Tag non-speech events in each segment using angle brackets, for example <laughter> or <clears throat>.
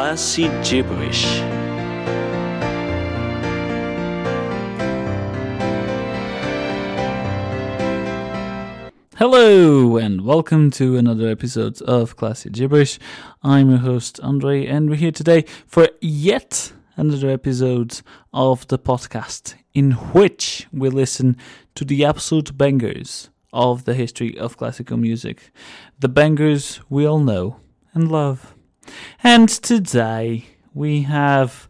Classy Gibberish. Hello and welcome to another episode of Classic Gibberish. I'm your host Andre, and we're here today for yet another episode of the podcast in which we listen to the absolute bangers of the history of classical music, the bangers we all know and love. And today we have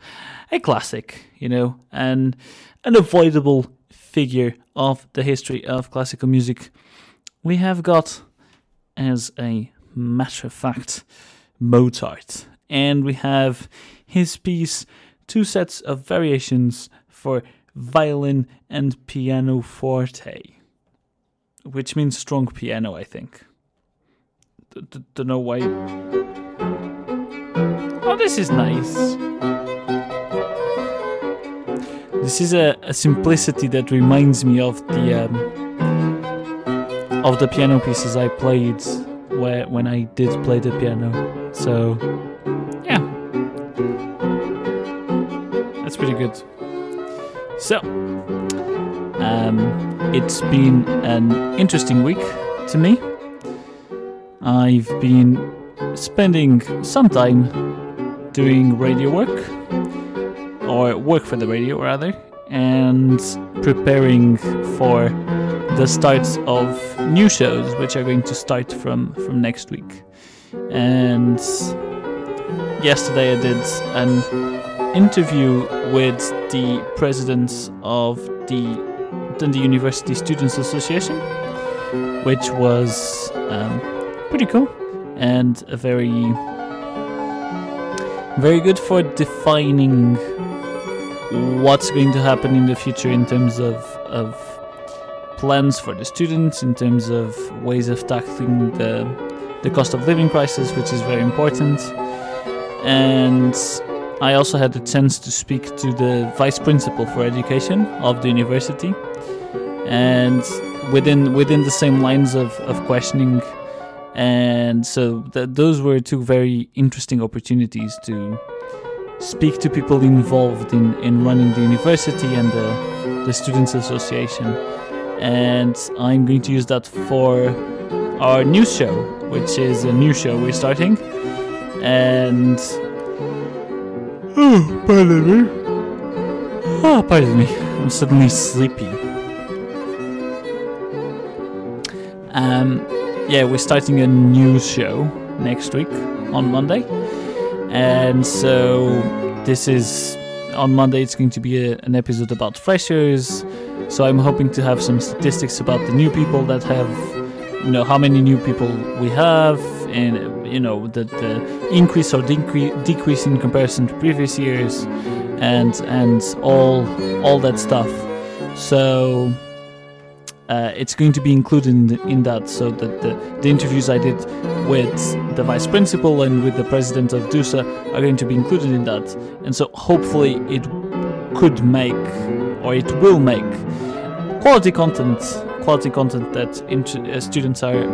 a classic, you know, an unavoidable figure of the history of classical music we have got, as a matter of fact, Mozart. And we have his piece, two sets of variations for violin and piano forte, which means strong piano, I think. D- d- don't know why. Oh, this is nice. This is a, a simplicity that reminds me of the. Um, of the piano pieces I played where when I did play the piano. So yeah. That's pretty good. So um, it's been an interesting week to me. I've been spending some time doing radio work or work for the radio rather and preparing for the starts of new shows, which are going to start from from next week. And yesterday, I did an interview with the president of the Dundee University Students Association, which was um, pretty cool and a very very good for defining what's going to happen in the future in terms of of plans for the students in terms of ways of tackling the, the cost of living crisis, which is very important. And I also had the chance to speak to the vice principal for education of the university, and within within the same lines of, of questioning. And so th- those were two very interesting opportunities to speak to people involved in, in running the university and the, the Students Association and I'm going to use that for our new show, which is a new show we're starting. And oh, pardon me. Oh, pardon me. I'm suddenly sleepy. Um, yeah, we're starting a new show next week on Monday, and so this is on Monday. It's going to be a, an episode about freshers so I'm hoping to have some statistics about the new people that have, you know, how many new people we have, and you know, the, the increase or decrease decrease in comparison to previous years, and and all all that stuff. So. Uh, it's going to be included in, the, in that so that the, the interviews I did with the vice principal and with the president of DUSA are going to be included in that. And so hopefully it could make or it will make quality content, quality content that int- uh, students are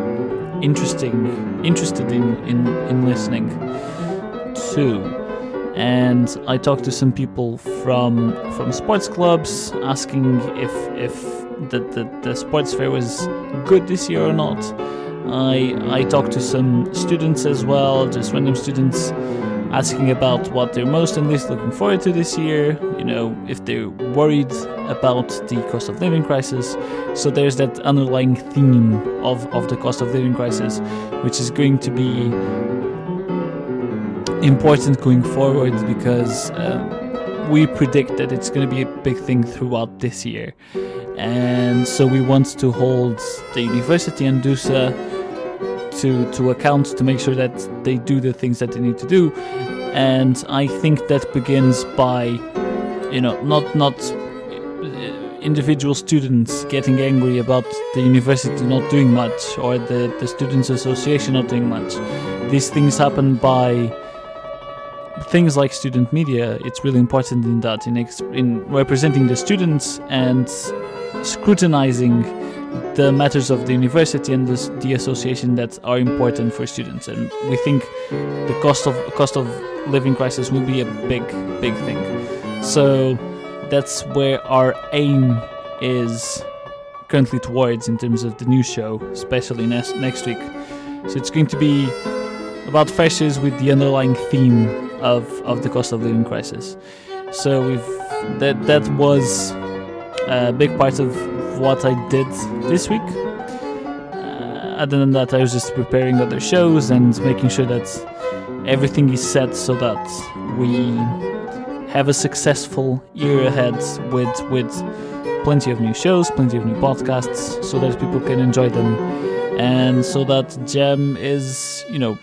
interesting, interested in, in, in listening to. And I talked to some people from from sports clubs asking if if the, the, the sports fair was good this year or not. I I talked to some students as well, just random students asking about what they're most and least looking forward to this year, you know, if they're worried about the cost of living crisis. So there's that underlying theme of, of the cost of living crisis, which is going to be important going forward because uh, we predict that it's going to be a big thing throughout this year. And so we want to hold the university and DUSA to to account to make sure that they do the things that they need to do. And i think that begins by you know not not uh, individual students getting angry about the university not doing much or the, the students association not doing much. These things happen by things like student media. It's really important in that in, in representing the students and scrutinizing the matters of the university and the, the association that are important for students. And we think the cost of cost of living crisis will be a big, big thing. So that's where our aim is currently towards in terms of the new show, especially next next week. So it's going to be about freshers with the underlying theme of, of the cost of living crisis. So we've that that was a big part of what I did this week. Uh, other than that, I was just preparing other shows and making sure that everything is set so that we have a successful year ahead with with plenty of new shows, plenty of new podcasts, so that people can enjoy them, and so that Gem is, you know,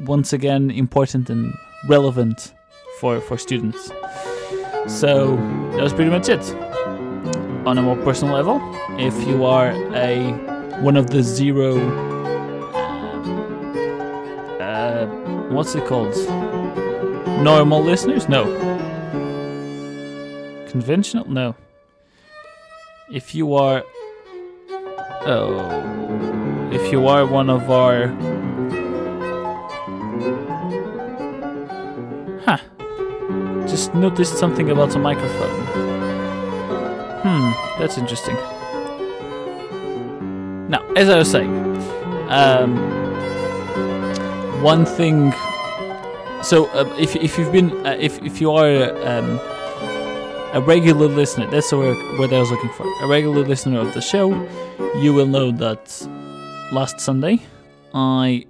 once again important and relevant for for students. So that was pretty much it. On a more personal level, if you are a one of the zero, uh, uh, what's it called? Normal listeners? No. Conventional? No. If you are, oh, if you are one of our. Just noticed something about the microphone. Hmm, that's interesting. Now, as I was saying, um, one thing. So, uh, if if you've been uh, if if you are um, a regular listener, that's the word, I was looking for. A regular listener of the show, you will know that last Sunday I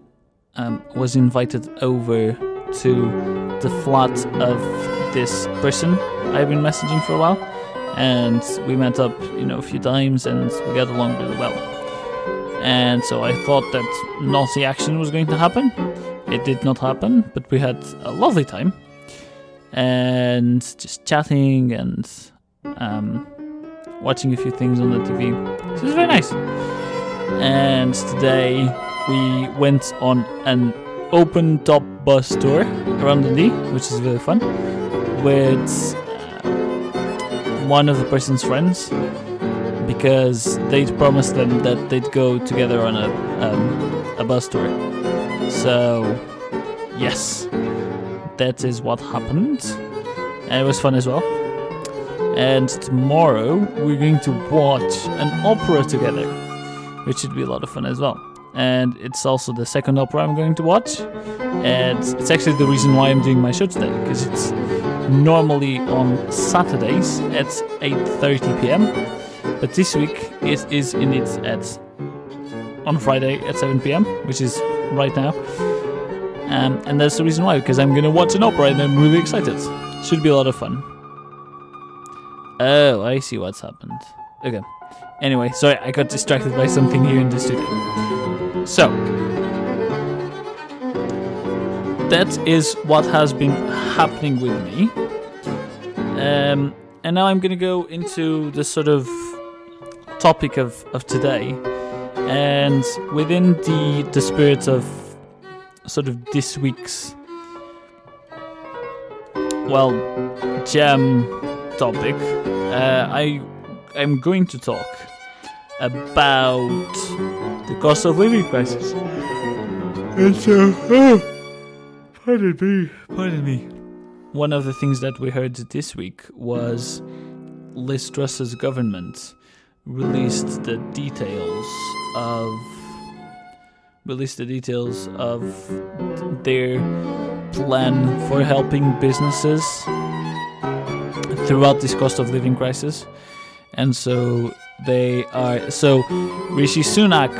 um, was invited over to the flat of this person I've been messaging for a while, and we met up, you know, a few times, and we got along really well. And so I thought that naughty action was going to happen. It did not happen, but we had a lovely time, and just chatting and um, watching a few things on the TV. So it was very nice. And today we went on an open top bus tour around Dundee, which is really fun, with one of the person's friends because they'd promised them that they'd go together on a um, a bus tour. So, yes, that is what happened, and it was fun as well. And tomorrow we're going to watch an opera together, which should be a lot of fun as well and it's also the second opera I'm going to watch. And it's actually the reason why I'm doing my show today because it's normally on Saturdays at 8:30 p.m. But this week it is in it at on Friday at 7 p.m., which is right now. Um, and that's the reason why, because I'm going to watch an opera and I'm really excited. Should be a lot of fun. Oh, I see what's happened. Okay. Anyway, sorry, I got distracted by something here in the studio. So, that is what has been happening with me. Um, and now I'm going to go into the sort of topic of, of today. And within the, the spirit of sort of this week's, well, jam topic, uh, I am going to talk about the cost of living crisis. And so, uh, oh, pardon me, pardon me. One of the things that we heard this week was Liz Truss's government released the details of released the details of their plan for helping businesses throughout this cost of living crisis. And so they are so Rishi Sunak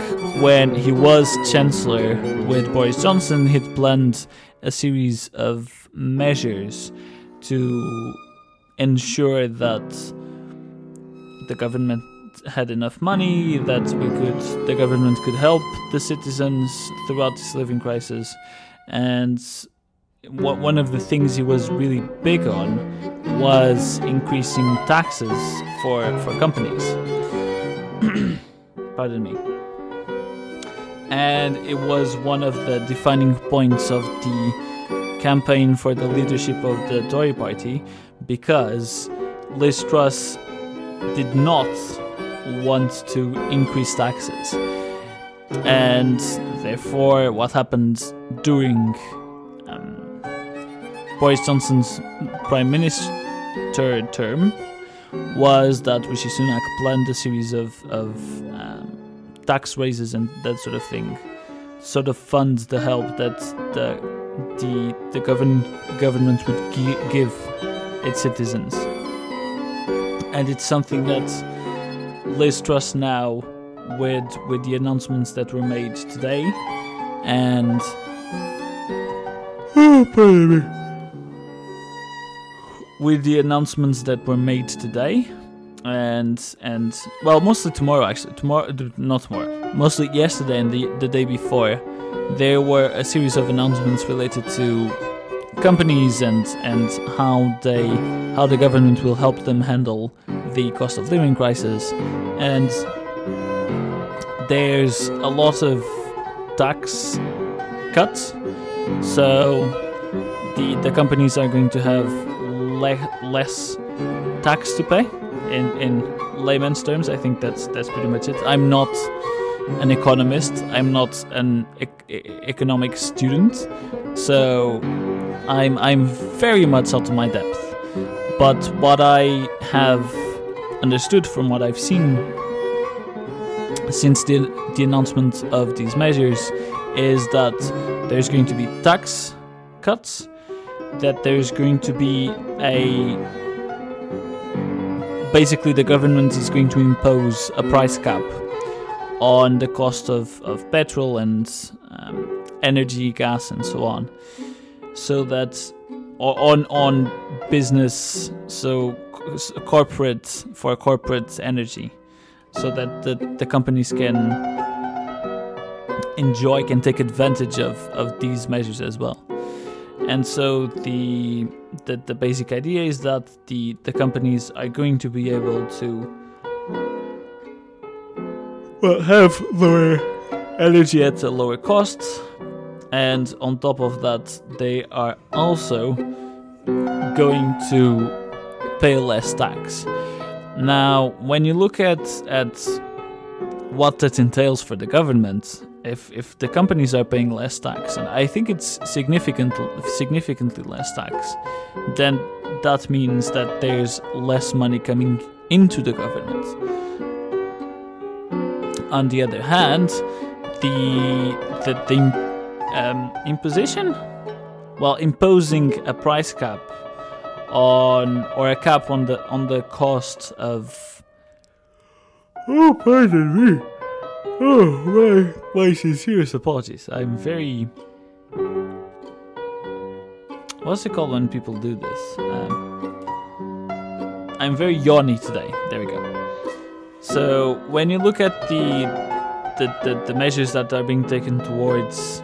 when he was chancellor with Boris Johnson he'd planned a series of measures to ensure that the government had enough money that we could the government could help the citizens throughout this living crisis. And what one of the things he was really big on was increasing taxes for for companies <clears throat> pardon me and it was one of the defining points of the campaign for the leadership of the Tory party because Liz Truss did not want to increase taxes. And therefore, what happened during um, Boris Johnson's prime minister term was that Rishi Sunak planned a series of, of um, tax raises and that sort of thing, sort of fund the help that the the the govern, government would gi- give its citizens, and it's something that Liz Truss now with with the announcements that were made today, and oh, me with the announcements that were made today and and well mostly tomorrow actually. Tomorrow not tomorrow. Mostly yesterday and the, the day before there were a series of announcements related to companies and and how they how the government will help them handle the cost of living crisis. And there's a lot of tax cuts. So the the companies are going to have le- less tax to pay. In in layman's terms, I think that's that's pretty much it. I'm not an economist. I'm not an e- economic student, so I'm I'm very much out of my depth. But what I have understood from what I've seen since the the announcement of these measures is that there's going to be tax cuts that there's going to be a basically the government is going to impose a price cap on the cost of, of petrol and um, energy, gas, and so on, so that on on business, so corporate for corporate energy, so that the, the companies can enjoy, can take advantage of, of these measures as well and so the, the the basic idea is that the the companies are going to be able to well have lower energy at a lower cost. And on top of that they are also going to pay less tax. Now when you look at at what that entails for the government if if the companies are paying less tax, and I think it's significantly significantly less tax, then that means that there's less money coming into the government. On the other hand, the the, the um, imposition, well, imposing a price cap on or a cap on the on the cost of. Oh, pardon me Oh, my, my sincerest apologies. I'm very. What's it called when people do this? Um, I'm very yawny today. There we go. So when you look at the the, the, the measures that are being taken towards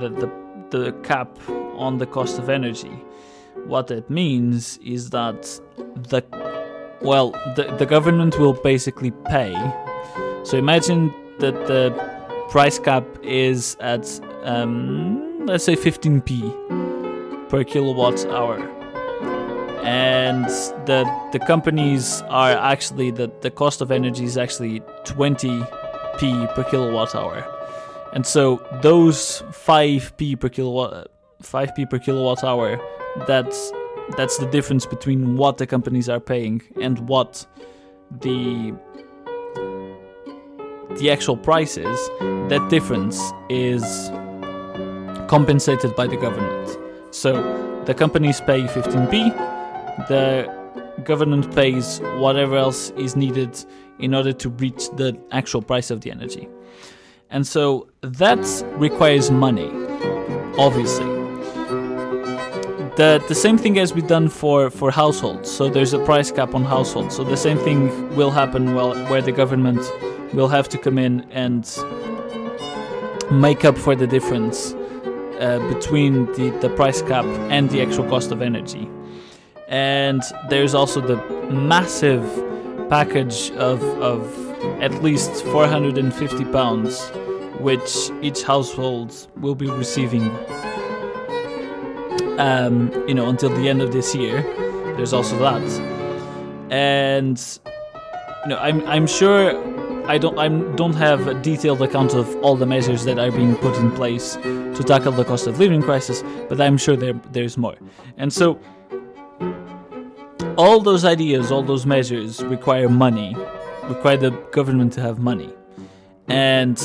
the, the the cap on the cost of energy, what that means is that the well the, the government will basically pay. So imagine that the price cap is at um, let's say 15p per kilowatt hour. And the the companies are actually the, the cost of energy is actually 20p per kilowatt hour. And so those 5p per kilowatt 5p per kilowatt hour that's that's the difference between what the companies are paying and what the the actual prices, that difference is compensated by the government. So the companies pay 15p, the government pays whatever else is needed in order to reach the actual price of the energy. And so that requires money, obviously. The, the same thing has we've done for, for households. So there's a price cap on households. So the same thing will happen well, where the government will have to come in and make up for the difference uh, between the, the price cap and the actual cost of energy. And there's also the massive package of, of at least 450 pounds, which each household will be receiving. Um, you know, until the end of this year. There's also that, and you know, I'm I'm sure I don't I don't have a detailed account of all the measures that are being put in place to tackle the cost of living crisis, but I'm sure there there's more. And so all those ideas, all those measures require money, require the government to have money. And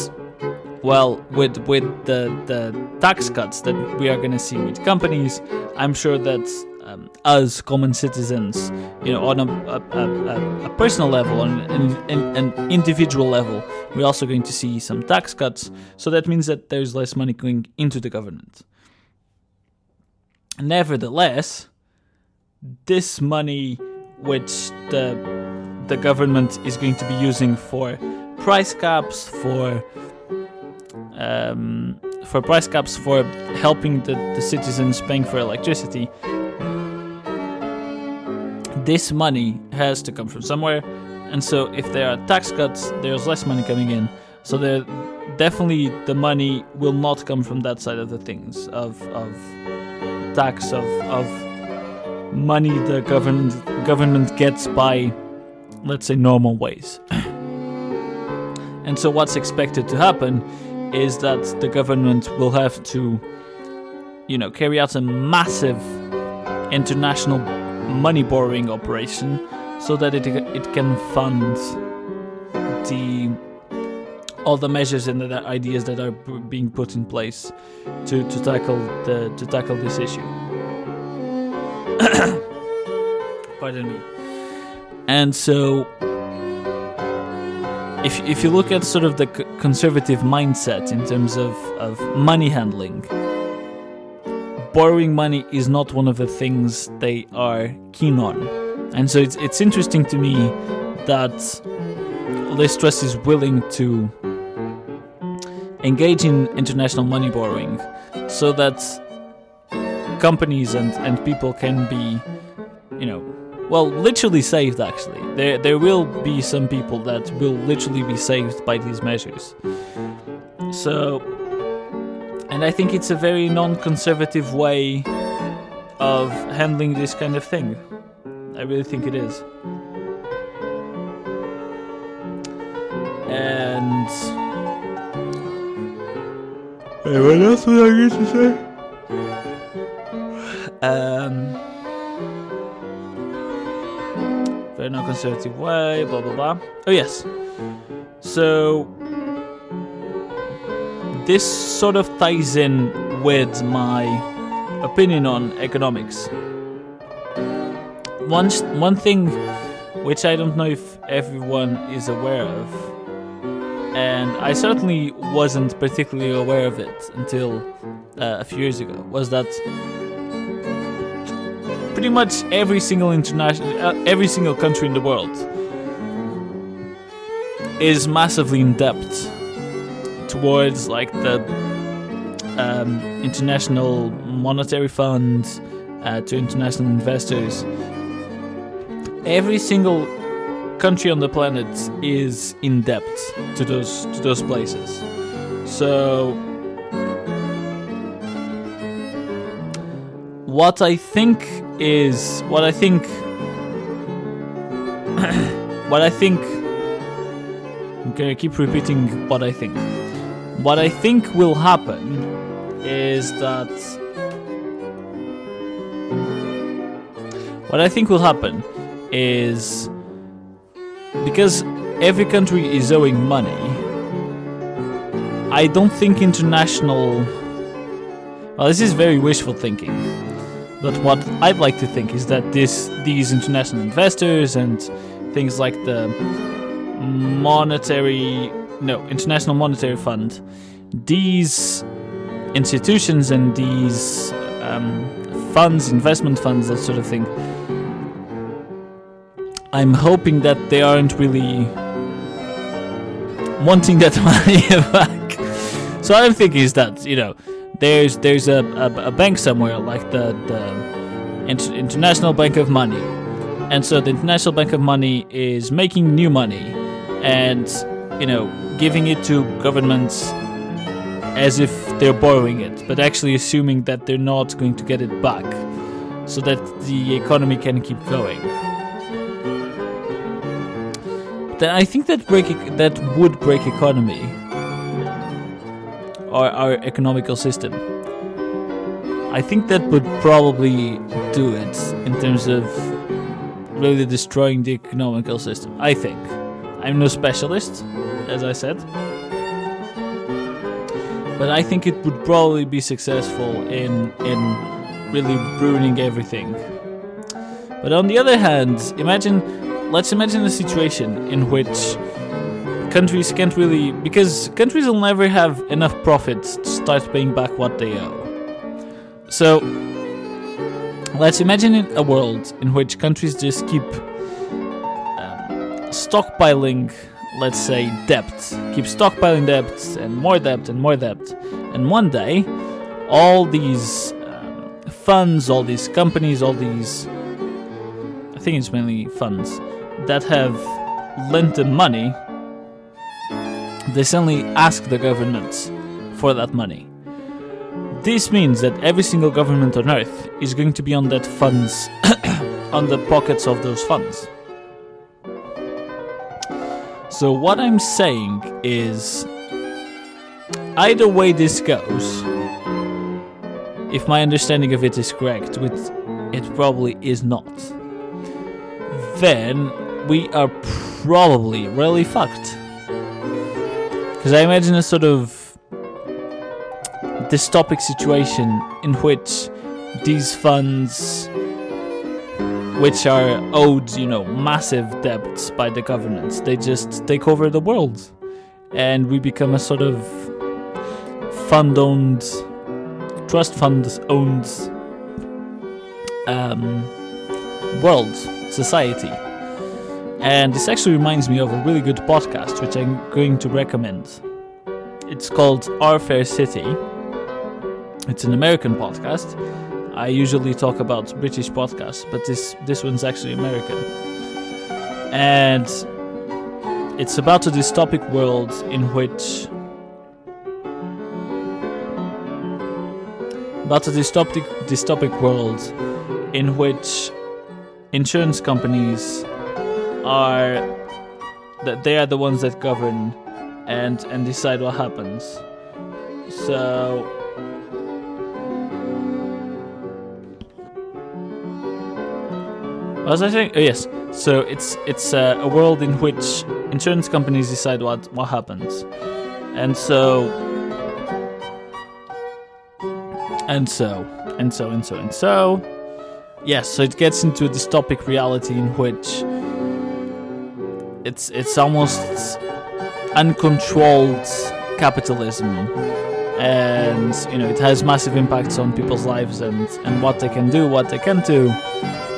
well, with with the the tax cuts that we are going to see with companies, I'm sure that um, us common citizens, you know, on a, a, a, a personal level, on an, an, an, individual level, we're also going to see some tax cuts. So that means that there's less money going into the government. Nevertheless, this money, which the the government is going to be using for price caps, for um, for price caps, for helping the, the citizens paying for electricity, this money has to come from somewhere. And so if there are tax cuts, there's less money coming in. So there definitely the money will not come from that side of the things of of tax of of money the government government gets by let's say normal ways. <clears throat> and so what's expected to happen is that the government will have to you know carry out a massive international money borrowing operation so that it, it can fund the all the measures and the ideas that are being put in place to, to tackle the to tackle this issue. <coughs> Pardon me. And so, if if you look at sort of the conservative mindset in terms of, of money handling, borrowing money is not one of the things they are keen on. And so it's, it's interesting to me that Liz Truss is willing to engage in international money borrowing so that companies and, and people can be, you know, well, literally saved actually. There, there will be some people that will literally be saved by these measures. So, and I think it's a very non conservative way of handling this kind of thing. I really think it is. And. Hey, what else was I going to say? Um. Very non conservative way, blah blah blah. Oh, yes. So, this sort of ties in with my opinion on economics. One, one thing which I don't know if everyone is aware of, and I certainly wasn't particularly aware of it until uh, a few years ago, was that pretty much every single international, uh, every single country in the world is massively in debt towards like the um, international monetary fund uh, to international investors. Every single country on the planet is in debt to those to those places. So what I think is what I think <coughs> what I think I'm gonna keep repeating what I think. What I think will happen is that. What I think will happen is. Because every country is owing money, I don't think international. Well, this is very wishful thinking. But what I'd like to think is that this, these international investors and things like the monetary no, International Monetary Fund, these institutions and these um, funds, investment funds, that sort of thing, I'm hoping that they aren't really wanting that <laughs> money back. So I'm thinking is that you know, there's there's a, a, a bank somewhere like the the Inter- International Bank of Money, and so the International Bank of Money is making new money, and you know giving it to governments as if they're borrowing it, but actually assuming that they're not going to get it back, so that the economy can keep going. then I think that break that would break economy or our economical system. I think that would probably do it in terms of really destroying the economical system. I think. I'm no specialist, as I said. But I think it would probably be successful in in really ruining everything. But on the other hand, imagine let's imagine a situation in which countries can't really because countries will never have enough profits to start paying back what they owe. So let's imagine a world in which countries just keep stockpiling, let's say, debt, keep stockpiling debt and more debt and more debt, and one day all these um, funds, all these companies, all these I think it's mainly funds that have lent them money they suddenly ask the governments for that money. This means that every single government on earth is going to be on that funds, <coughs> on the pockets of those funds. So, what I'm saying is either way this goes, if my understanding of it is correct, which it probably is not, then we are probably really fucked. Because I imagine a sort of dystopic situation in which these funds, which are owed, you know, massive debts by the governments, they just take over the world. And we become a sort of fund owned, trust fund owned um, world, society. And this actually reminds me of a really good podcast which I'm going to recommend. It's called Our Fair City. It's an American podcast. I usually talk about British podcasts, but this this one's actually American. And it's about a dystopic world in which about a dystopic dystopic world in which insurance companies are that they are the ones that govern and and decide what happens. So was I saying? Oh yes. So it's it's uh, a world in which insurance companies decide what what happens, and so and so and so and so and so. Yes. So it gets into a dystopic reality in which it's it's almost uncontrolled capitalism and you know it has massive impacts on people's lives and and what they can do what they can't do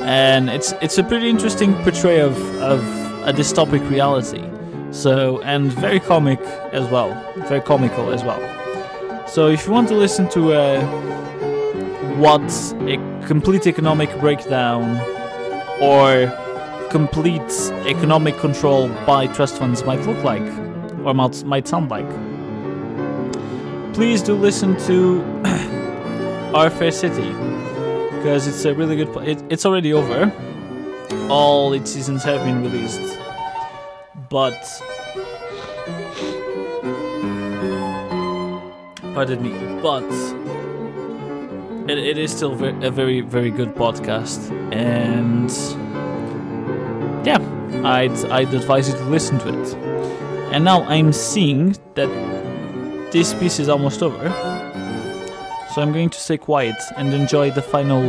and it's it's a pretty interesting portrayal of of a dystopic reality. So and very comic as well. Very comical as well. So if you want to listen to uh, what a complete economic breakdown or complete economic control by trust funds might look like, or might, might sound like. Please do listen to <clears throat> Our Fair City, because it's a really good. It, it's already over. All its seasons have been released, but pardon me, but it, it is still a very very good podcast and yeah, I'd, I'd advise you to listen to it. And now I'm seeing that this piece is almost over, so I'm going to stay quiet and enjoy the final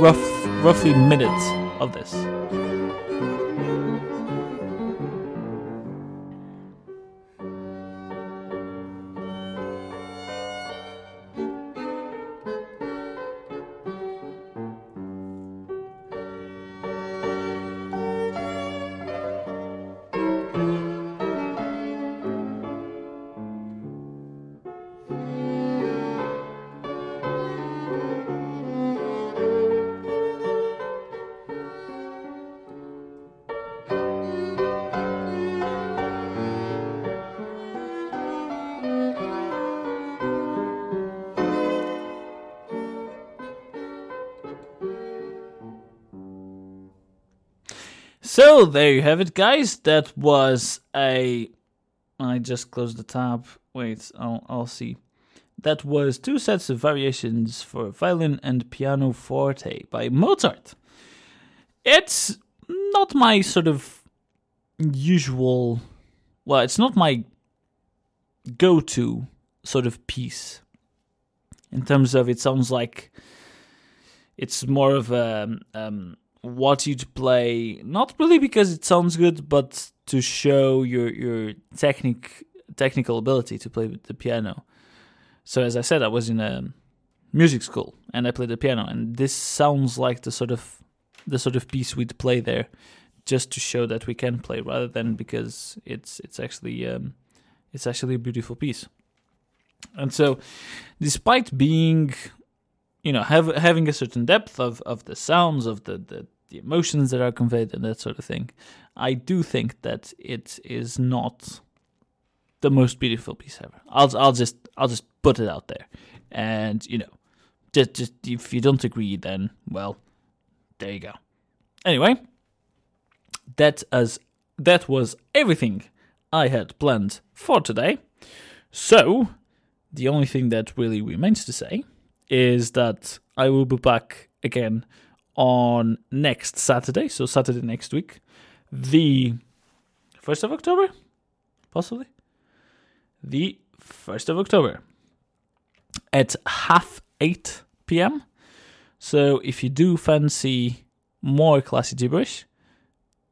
rough, roughly minute of this. So there you have it, guys. That was a. I just closed the tab. Wait, I'll I'll see. That was two sets of variations for violin and piano forte by Mozart. It's not my sort of usual. Well, it's not my go-to sort of piece. In terms of, it sounds like it's more of a um, what you'd play, not really because it sounds good, but to show your your technic technical ability to play with the piano. So as I said, I was in a music school and I played the piano, and this sounds like the sort of the sort of piece we'd play there, just to show that we can play, rather than because it's it's actually um, it's actually a beautiful piece. And so, despite being, you know, have, having a certain depth of, of the sounds, of the, the, the emotions that are conveyed, and that sort of thing, I do think that it is not the most beautiful piece ever. I'll I'll just I'll just put it out there, and you know, just just if you don't agree, then well, there you go. Anyway, that as that was everything I had planned for today. So the only thing that really remains to say is that I will be back again on next Saturday, so Saturday next week, the 1st of October, possibly? The 1st of October at half 8 p.m. So if you do fancy more classy gibberish,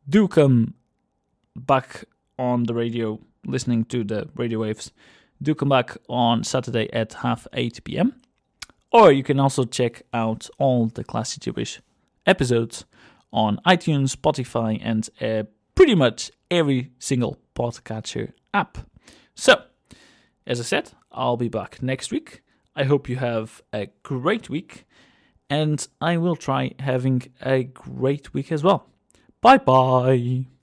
do come back on the radio listening to the radio waves do come back on Saturday at half 8 p.m. Or you can also check out all the Classic Gibberish episodes on iTunes, Spotify, and uh, pretty much every single podcatcher app. So, as I said, I'll be back next week. I hope you have a great week, and I will try having a great week as well. Bye bye.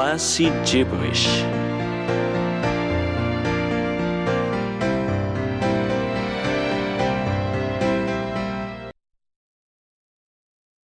Classy Gibberish.